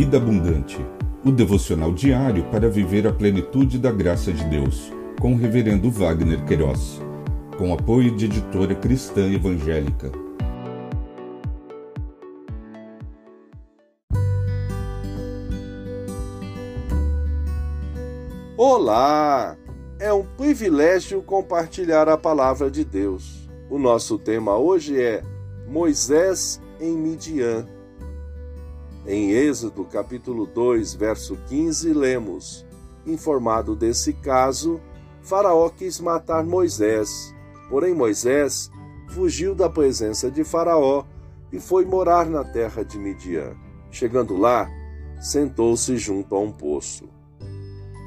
Vida Abundante, o devocional diário para viver a plenitude da graça de Deus, com o Reverendo Wagner Queiroz, com apoio de editora cristã evangélica. Olá! É um privilégio compartilhar a palavra de Deus. O nosso tema hoje é Moisés em Midian. Em Êxodo capítulo 2, verso 15, lemos: Informado desse caso, Faraó quis matar Moisés. Porém, Moisés fugiu da presença de Faraó e foi morar na terra de Midian. Chegando lá, sentou-se junto a um poço.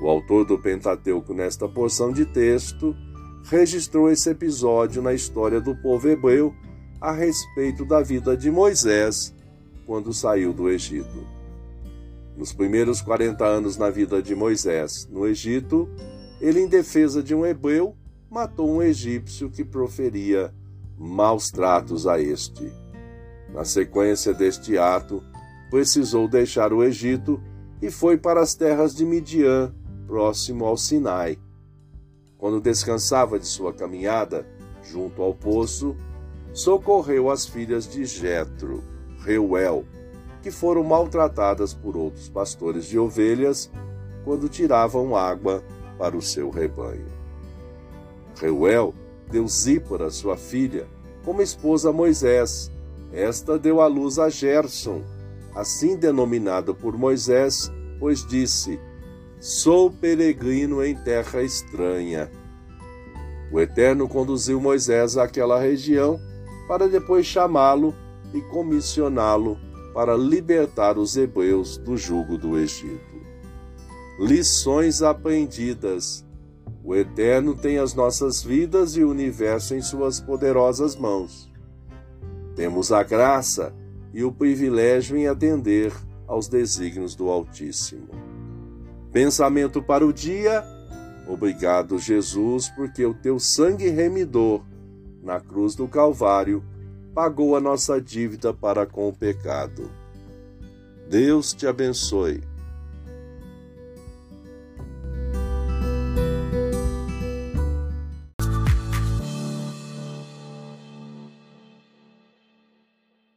O autor do Pentateuco, nesta porção de texto, registrou esse episódio na história do povo hebreu a respeito da vida de Moisés quando saiu do Egito. Nos primeiros 40 anos na vida de Moisés no Egito, ele, em defesa de um hebreu, matou um egípcio que proferia maus tratos a este. Na sequência deste ato, precisou deixar o Egito e foi para as terras de Midian, próximo ao Sinai. Quando descansava de sua caminhada, junto ao poço, socorreu as filhas de Jetro, Reuel, que foram maltratadas por outros pastores de ovelhas quando tiravam água para o seu rebanho. Reuel deu Zípora, sua filha, como esposa a Moisés. Esta deu à luz a Gerson, assim denominado por Moisés, pois disse: Sou peregrino em terra estranha. O Eterno conduziu Moisés àquela região para depois chamá-lo e comissioná-lo para libertar os hebreus do jugo do Egito. Lições aprendidas. O Eterno tem as nossas vidas e o universo em suas poderosas mãos. Temos a graça e o privilégio em atender aos desígnios do Altíssimo. Pensamento para o dia. Obrigado, Jesus, porque o teu sangue remidor na cruz do Calvário pagou a nossa dívida para com o pecado. Deus te abençoe.